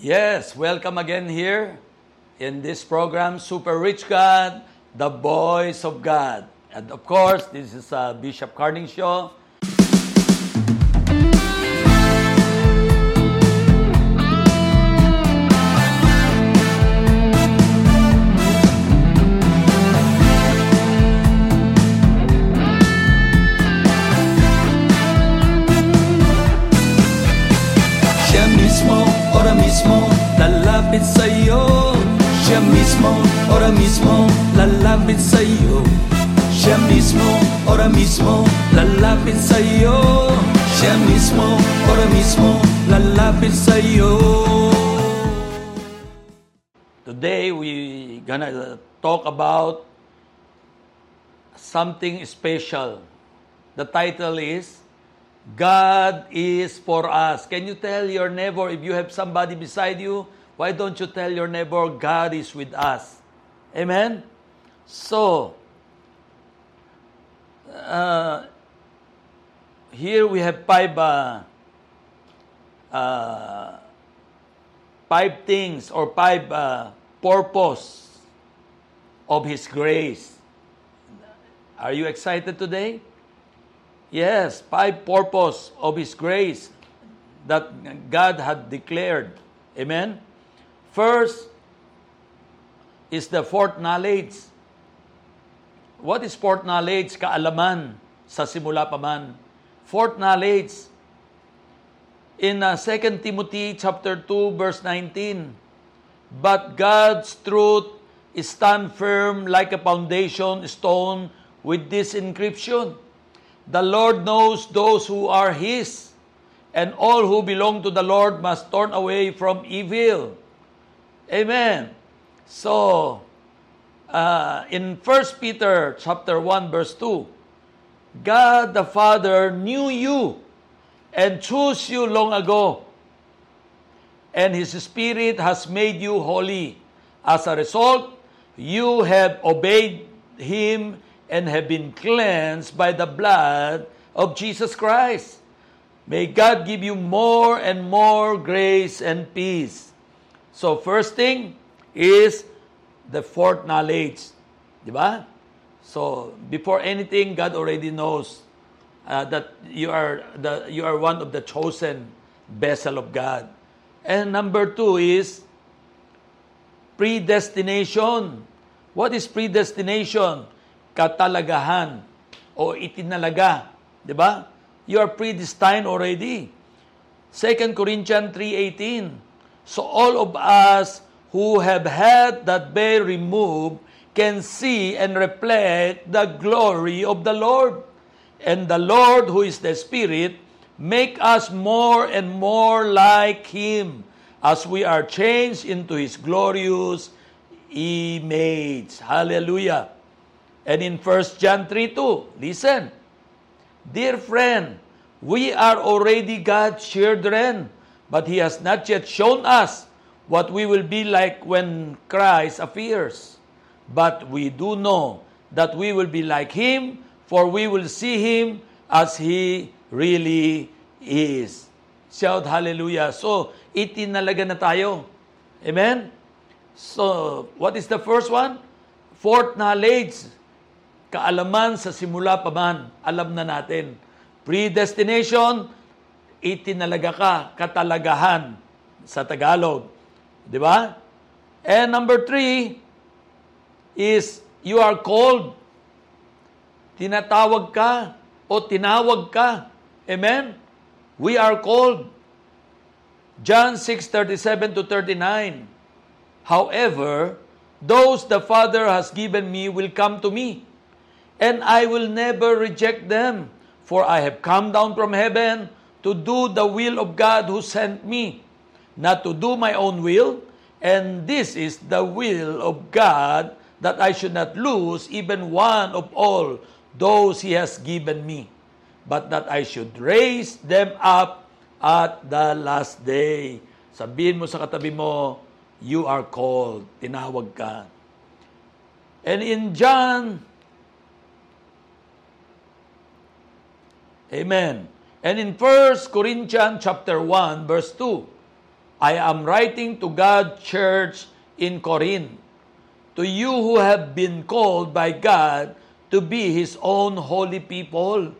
Yes, welcome again here in this program, Super Rich God, the Voice of God. And of course, this is uh, Bishop Carding Show. Siya mismo, ora mismo, lalapit sa'yo Today, we gonna talk about something special. The title is God is for us. Can you tell your neighbor, if you have somebody beside you, why don't you tell your neighbor, God is with us? Amen? So, uh, here we have five, uh, uh, five things or five uh, purpose of His grace. Are you excited today? Yes, five purpose of His grace that God had declared. Amen? First is the foreknowledge. What is foreknowledge? Kaalaman sa simula pa man. Foreknowledge. In uh, 2 Timothy chapter 2 verse 19, But God's truth stand firm like a foundation stone with this inscription. The Lord knows those who are His, and all who belong to the Lord must turn away from evil. Amen. So, uh, in 1 Peter chapter 1 verse 2, God the Father knew you and chose you long ago, and His Spirit has made you holy. As a result, you have obeyed Him and have been cleansed by the blood of Jesus Christ. May God give you more and more grace and peace. So first thing is the foreknowledge. Di ba? So before anything, God already knows uh, that you are the you are one of the chosen vessel of God. And number two is predestination. What is predestination? Katalagahan o itinalaga. Di ba? You are predestined already. 2 Corinthians 3.18 So all of us who have had that veil removed can see and reflect the glory of the Lord. And the Lord, who is the Spirit, make us more and more like Him as we are changed into His glorious image. Hallelujah. And in 1 John 3 2, listen. Dear friend, we are already God's children, but He has not yet shown us what we will be like when Christ appears. But we do know that we will be like Him, for we will see Him as He really is. Shout hallelujah. So, itinalaga na tayo. Amen? So, what is the first one? Fourth knowledge. Kaalaman sa simula pa man, alam na natin. Predestination, itinalaga ka, katalagahan sa Tagalog. Di ba? And number three is you are called. Tinatawag ka o tinawag ka. Amen? We are called. John 6:37 to 39. However, those the Father has given me will come to me, and I will never reject them, for I have come down from heaven to do the will of God who sent me, not to do my own will, and this is the will of God that I should not lose even one of all those he has given me, but that I should raise them up at the last day. Sabihin mo sa katabi mo, you are called. Tinawag ka. And in John, Amen. And in 1 Corinthians chapter 1 verse 2, I am writing to God church in Corinth, to you who have been called by God to be His own holy people.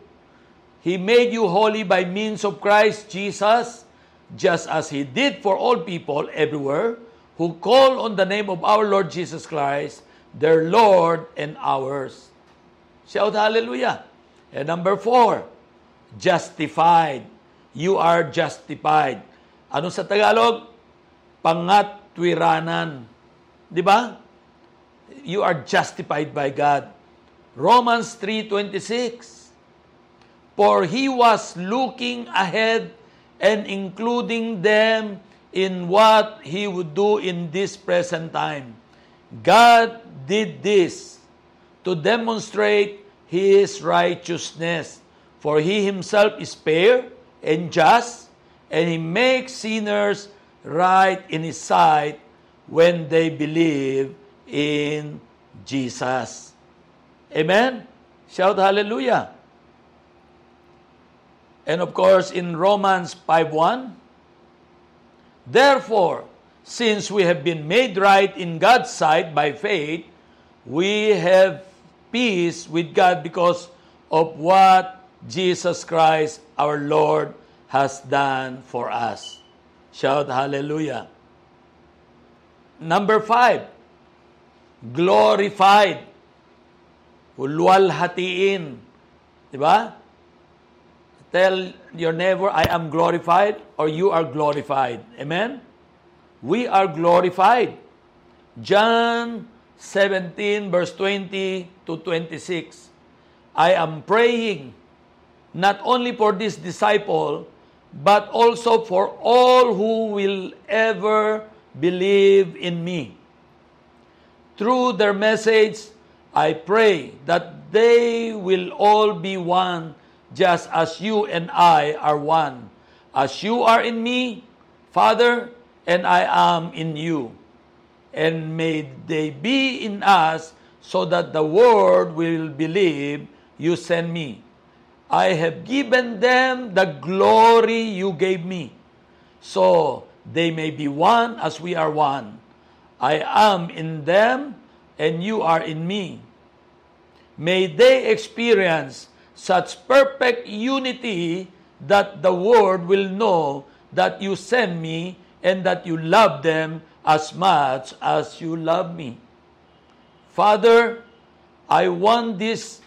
He made you holy by means of Christ Jesus, just as He did for all people everywhere who call on the name of our Lord Jesus Christ, their Lord and ours. Shout hallelujah. And number four, justified. You are justified. Ano sa Tagalog? Pangatwiranan. Di ba? You are justified by God. Romans 3.26 For He was looking ahead and including them in what He would do in this present time. God did this to demonstrate His righteousness, for He Himself is fair and just, and He makes sinners right in His sight when they believe in Jesus. Amen? Shout hallelujah. And of course, in Romans 5.1, Therefore, since we have been made right in God's sight by faith, we have peace with God because of what Jesus Christ our Lord has done for us. Shout hallelujah. Number five, glorified. Ulwalhatiin. Di ba? Tell your neighbor, I am glorified or you are glorified. Amen? We are glorified. John 17 verse 20 to 26. I am praying not only for this disciple, but also for all who will ever believe in me. Through their message, I pray that they will all be one just as you and I are one. As you are in me, Father, and I am in you. And may they be in us so that the world will believe you sent me. I have given them the glory you gave me, so they may be one as we are one. I am in them, and you are in me. May they experience such perfect unity that the world will know that you sent me and that you love them as much as you love me. Father, I want this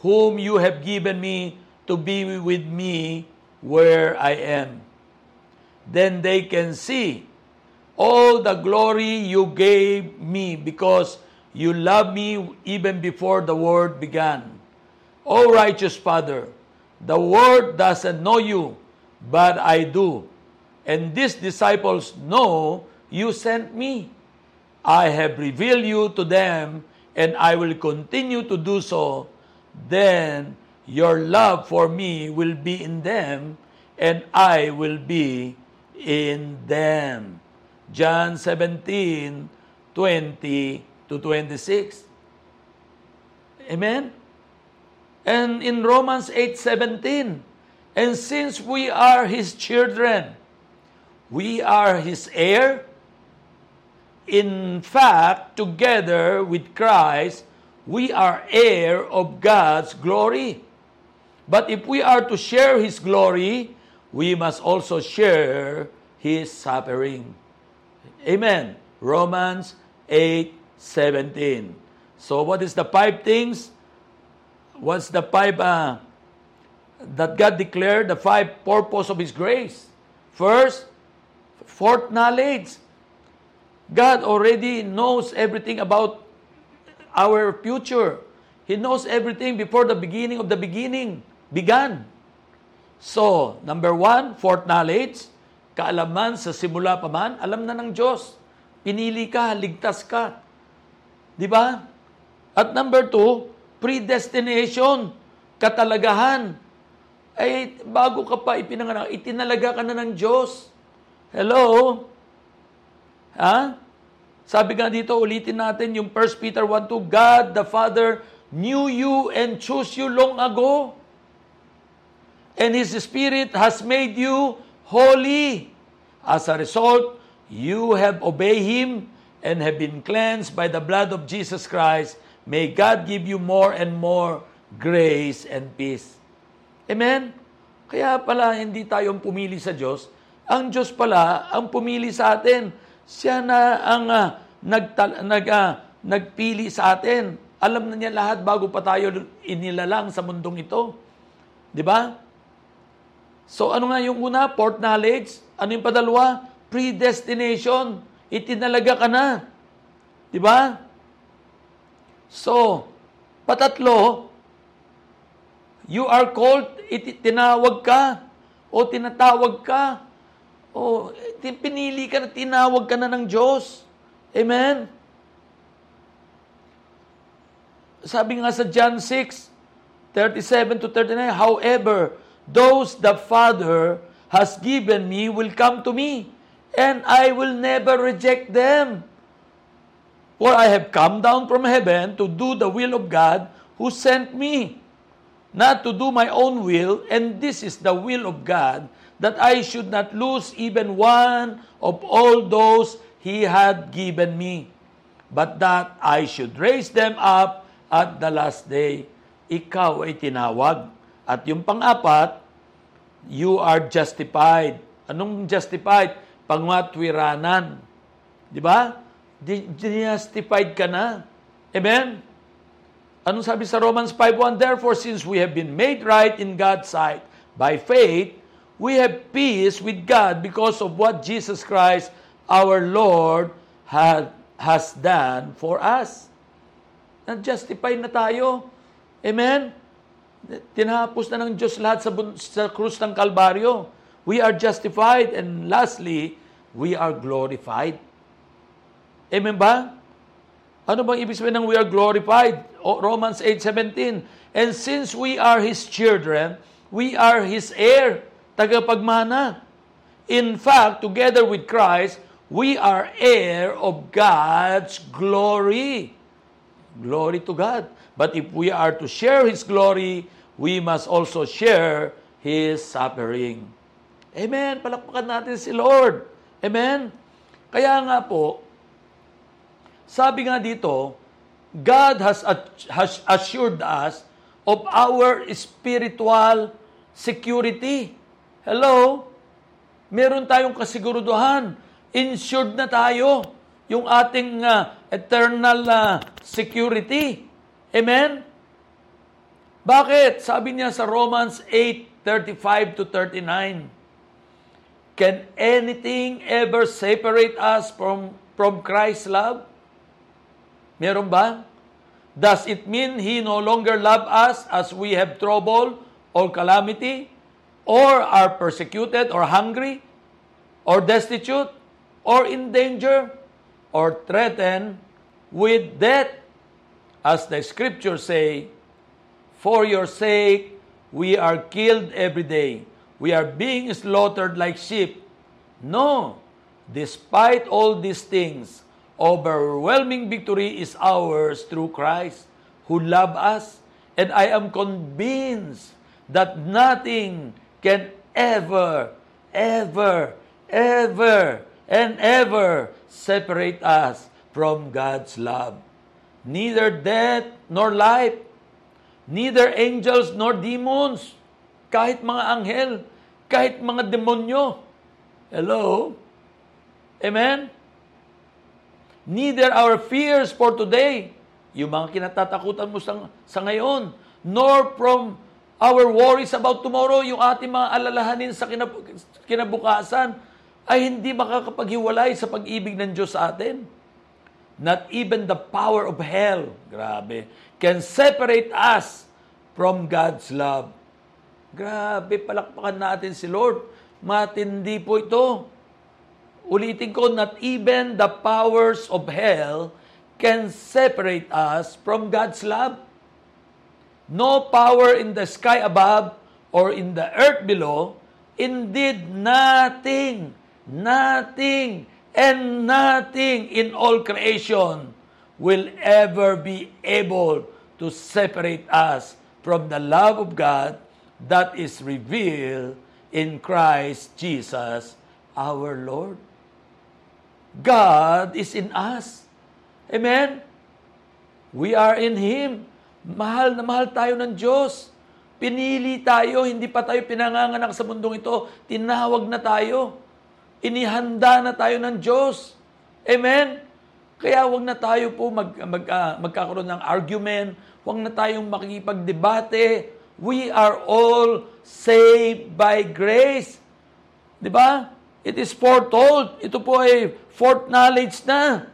whom you have given me to be with me where I am. Then they can see all the glory you gave me because you loved me even before the world began. O righteous Father, the world doesn't know you, but I do. And these disciples know you sent me. I have revealed you to them, and I will continue to do so. Then your love for me will be in them, and I will be in them. John 17, 20 to 26. Amen? And in Romans 8:17, and since we are his children, we are his heir. In fact, together with Christ, we are heir of God's glory. But if we are to share his glory, we must also share his suffering. Amen. Romans 8:17. So what is the five things What's the five uh, that God declared, the five purpose of His grace? First, fourth knowledge. God already knows everything about our future. He knows everything before the beginning of the beginning began. So, number one, fourth knowledge, kaalaman sa simula pa man, alam na ng Diyos. Pinili ka, ligtas ka. Di ba? At number two, predestination, katalagahan. Ay, bago ka pa ipinanganak, itinalaga ka na ng Diyos. Hello? Ha? Sabi nga dito, ulitin natin yung 1 Peter 1.2, God the Father knew you and chose you long ago. And His Spirit has made you holy As a result, you have obeyed Him and have been cleansed by the blood of Jesus Christ. May God give you more and more grace and peace. Amen? Kaya pala hindi tayong pumili sa Diyos. Ang Diyos pala ang pumili sa atin. Siya na ang uh, nagtal- nag, uh, nagpili sa atin. Alam na niya lahat bago pa tayo inilalang sa mundong ito. Di ba? So ano nga yung una? Port knowledge. Ano yung padalwa? Predestination. Itinalaga ka na. Di ba? So, patatlo, you are called iti, tinawag ka o tinatawag ka o pinili ka na tinawag ka na ng Diyos. Amen? Sabi nga sa John 6, 37 to 39, However, those the Father has given me will come to me, and I will never reject them. For I have come down from heaven to do the will of God who sent me not to do my own will, and this is the will of God, that I should not lose even one of all those He had given me, but that I should raise them up at the last day. Ikaw ay tinawag. At yung pang-apat, you are justified. Anong justified? Pangmatwiranan. Di ba? Justified ka na. Amen? Anong sabi sa Romans 5.1? Therefore, since we have been made right in God's sight by faith, we have peace with God because of what Jesus Christ, our Lord, had, has done for us. Na-justify na tayo. Amen? Tinapos na ng Diyos lahat sa, sa krus ng Kalbaryo. We are justified and lastly, we are glorified. Amen ba? Ano bang ibig sabihin ng we are glorified? Romans 8.17 And since we are His children, we are His heir, tagapagmana. In fact, together with Christ, we are heir of God's glory. Glory to God. But if we are to share His glory, we must also share His suffering. Amen. Palakpakan natin si Lord. Amen. Kaya nga po, sabi nga dito, God has, has assured us of our spiritual security. Hello? Meron tayong kasiguruduhan. Insured na tayo. Yung ating uh, eternal uh, security. Amen? Bakit? Sabi niya sa Romans 8:35 to 39. Can anything ever separate us from from Christ's love? Meron ba? Does it mean He no longer love us as we have trouble or calamity? Or are persecuted or hungry? Or destitute? Or in danger? Or threatened with death? As the scriptures say, For your sake we are killed every day. We are being slaughtered like sheep. No, despite all these things, overwhelming victory is ours through Christ who loved us. And I am convinced that nothing can ever, ever, ever, and ever separate us from God's love. Neither death nor life, neither angels nor demons, kahit mga anghel, kahit mga demonyo. Hello? Amen? Neither our fears for today, yung mga kinatatakutan mo sa, sa ngayon, nor from our worries about tomorrow, yung ating mga alalahanin sa kinab- kinabukasan, ay hindi makakapaghiwalay sa pag-ibig ng Diyos sa atin. Not even the power of hell, grabe, can separate us from God's love. Grabe, palakpakan natin si Lord. Matindi po ito. Ulitin ko, not even the powers of hell can separate us from God's love. No power in the sky above or in the earth below, indeed nothing, nothing, and nothing in all creation will ever be able to separate us from the love of God that is revealed in Christ Jesus our Lord. God is in us. Amen? We are in Him. Mahal na mahal tayo ng Diyos. Pinili tayo, hindi pa tayo pinanganganak sa mundong ito. Tinawag na tayo. Inihanda na tayo ng Diyos. Amen? Kaya wag na tayo po mag, mag, uh, magkakaroon ng argument. Wag na tayong makikipagdebate. We are all saved by grace. Di ba? It is foretold. Ito po ay foreknowledge na.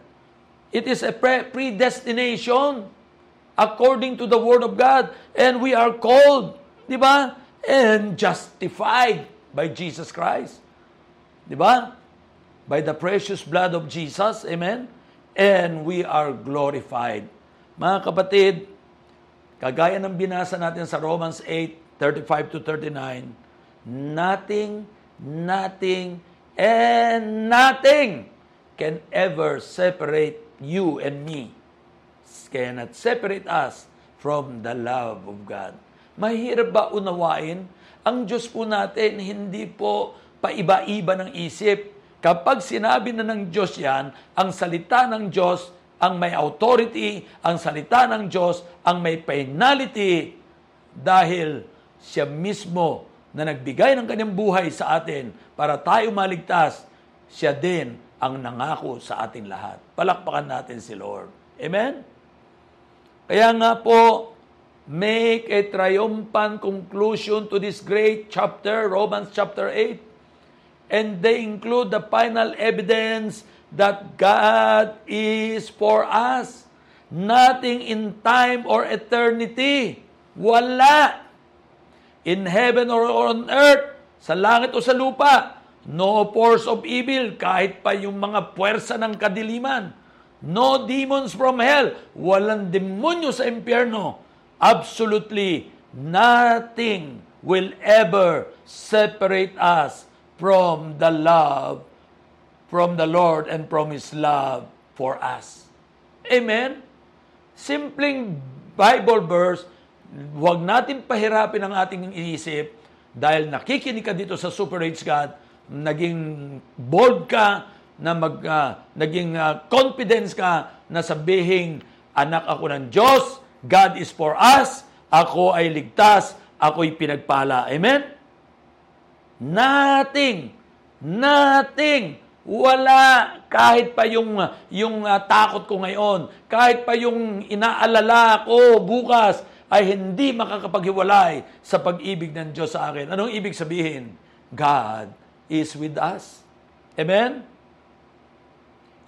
It is a pre- predestination according to the Word of God. And we are called, di ba? And justified by Jesus Christ. Di ba? By the precious blood of Jesus. Amen? And we are glorified. Mga kapatid, kagaya ng binasa natin sa Romans 8, 35 to 39, nothing, nothing, and nothing can ever separate you and me. Cannot separate us from the love of God. Mahirap ba unawain? Ang Diyos po natin, hindi po paiba-iba ng isip. Kapag sinabi na ng Diyos yan, ang salita ng Diyos ang may authority, ang salita ng Diyos ang may penalty dahil siya mismo na nagbigay ng kanyang buhay sa atin para tayo maligtas, siya din ang nangako sa ating lahat. Palakpakan natin si Lord. Amen? Kaya nga po, make a triumphant conclusion to this great chapter, Romans chapter 8. And they include the final evidence that God is for us. Nothing in time or eternity. Wala. In heaven or on earth, sa langit o sa lupa, No force of evil, kahit pa yung mga puwersa ng kadiliman. No demons from hell, walang demonyo sa impyerno. Absolutely nothing will ever separate us from the love from the Lord and from His love for us. Amen? Simpleng Bible verse, huwag natin pahirapin ang ating isip dahil nakikinig ka dito sa Super Rich God, naging bold ka, na mag, uh, naging uh, confidence ka na sabihin, anak ako ng Diyos, God is for us, ako ay ligtas, ako'y pinagpala. Amen? Nothing, nothing, wala kahit pa yung yung uh, takot ko ngayon, kahit pa yung inaalala ko bukas ay hindi makakapaghiwalay sa pag-ibig ng Diyos sa akin. Anong ibig sabihin? God is with us. Amen?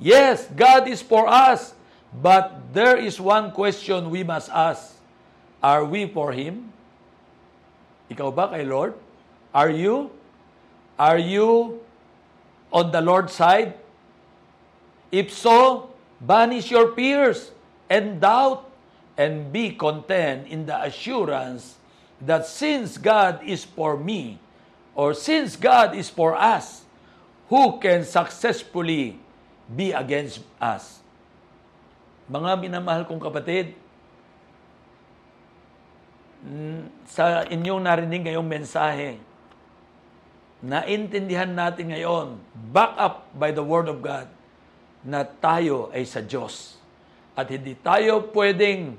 Yes, God is for us. But there is one question we must ask. Are we for Him? Ikaw ba kay Lord? Are you? Are you on the Lord's side? If so, banish your fears and doubt and be content in the assurance that since God is for me, or since God is for us, who can successfully be against us? Mga minamahal kong kapatid, sa inyong narinig ngayong mensahe, naintindihan natin ngayon, back up by the Word of God, na tayo ay sa Diyos. At hindi tayo pwedeng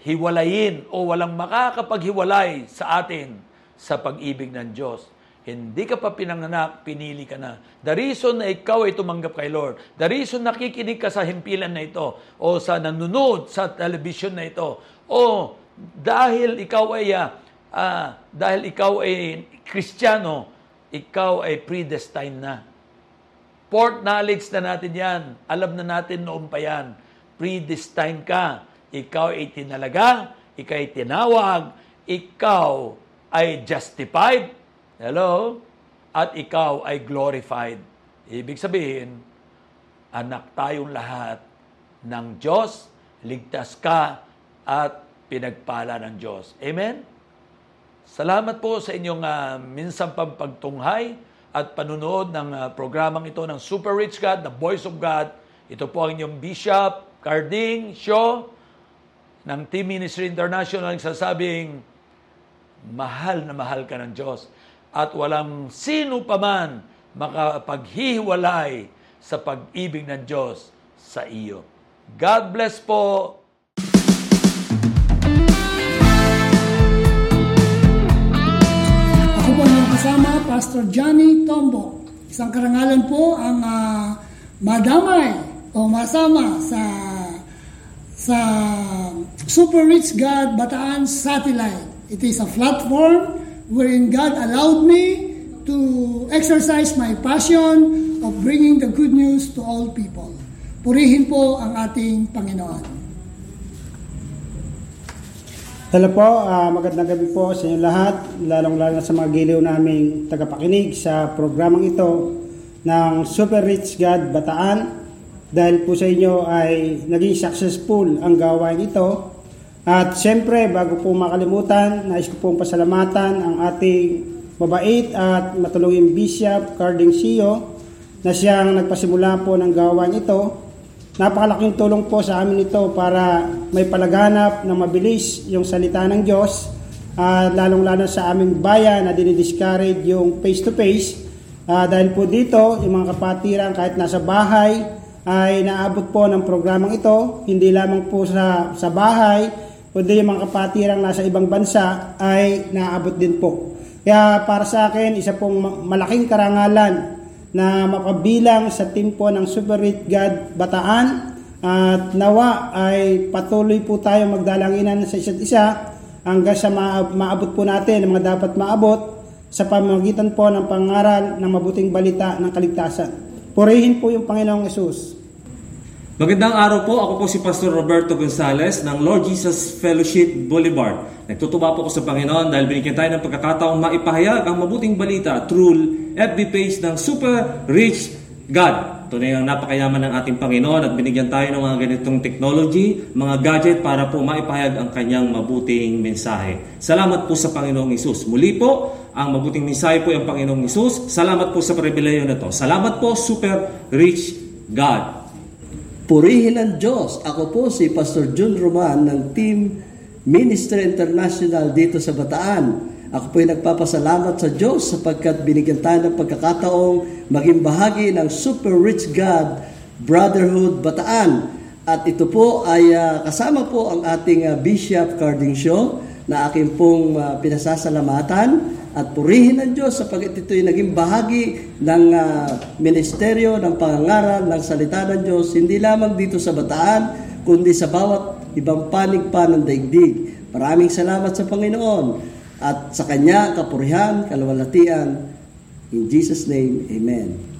hiwalayin o walang makakapaghiwalay sa atin sa pag-ibig ng Diyos. Hindi ka pa pinanganak, pinili ka na. The reason na ikaw ay tumanggap kay Lord, the reason nakikinig ka sa himpilan na ito, o sa nanonood sa television na ito, o dahil ikaw ay, uh, dahil ikaw ay Kristiyano, ikaw ay predestined na. Port knowledge na natin yan. Alam na natin noon pa yan. Predestined ka. Ikaw ay tinalaga, ikaw ay tinawag, ikaw ay justified, hello, at ikaw ay glorified. Ibig sabihin, anak tayong lahat ng Diyos, ligtas ka at pinagpala ng Diyos. Amen? Salamat po sa inyong uh, minsang pampagtunghay at panunood ng uh, programang ito ng Super Rich God, The Voice of God. Ito po ang inyong Bishop Carding Shaw ng Team Ministry International ang sasabing, mahal na mahal ka ng Diyos. At walang sino paman makapaghihiwalay sa pag-ibig ng Diyos sa iyo. God bless po. Kasama, Pastor Johnny Tombo. Isang karangalan po ang uh, madamay o masama sa sa Super Rich God Bataan Satellite. It is a platform wherein God allowed me to exercise my passion of bringing the good news to all people. Purihin po ang ating Panginoon. Hello po, uh, magandang gabi po sa inyo lahat, lalong-lalo sa mga giliw naming tagapakinig sa programang ito ng Super Rich God Bataan. Dahil po sa inyo ay naging successful ang gawain ito. At siyempre, bago po makalimutan, nais ko pong pasalamatan ang ating mabait at matulungin Bishop Carding Sio na siyang nagpasimula po ng gawain ito Napakalaking tulong po sa amin ito para may palaganap na mabilis yung salita ng Diyos uh, lalong-lalo sa aming bayan na dinidiscourage yung face-to-face. Uh, dahil po dito yung mga kapatiran kahit nasa bahay ay naabot po ng programang ito hindi lamang po sa, sa bahay kundi yung mga kapatirang nasa ibang bansa ay naabot din po. Kaya para sa akin isa pong malaking karangalan na makabilang sa timpo ng Super Rich God Bataan at nawa ay patuloy po tayo magdalanginan sa isa't isa hanggang sa maabot po natin ang mga dapat maabot sa pamamagitan po ng pangaral ng mabuting balita ng kaligtasan. Purihin po yung Panginoong Yesus. Magandang araw po. Ako po si Pastor Roberto Gonzales ng Lord Jesus Fellowship Boulevard. Nagtutuwa po ko sa Panginoon dahil binigyan tayo ng pagkakataong maipahayag ang mabuting balita through FB page ng Super Rich God. Tunay ang napakayaman ng ating Panginoon at binigyan tayo ng mga ganitong technology, mga gadget para po maipahayag ang kanyang mabuting mensahe. Salamat po sa Panginoong Isus. Muli po, ang mabuting mensahe po ang Panginoong Isus. Salamat po sa pribileyo na to. Salamat po, Super Rich God. Purihin ang Diyos. Ako po si Pastor Jun Roman ng Team Ministry International dito sa Bataan. Ako po ay nagpapasalamat sa Diyos sapagkat binigyan tayo ng pagkakataong maging bahagi ng Super Rich God Brotherhood Bataan. At ito po ay uh, kasama po ang ating uh, Bishop Carding Show na aking pong uh, pinasasalamatan at purihin ng Diyos sapagkat ito'y naging bahagi ng uh, ministeryo ng pangangaral ng salita ng Diyos hindi lamang dito sa Bataan kundi sa bawat ibang panig pa ng daigdig. Maraming salamat sa Panginoon at sa Kanya kapurihan, kalawalatian. In Jesus' name, Amen.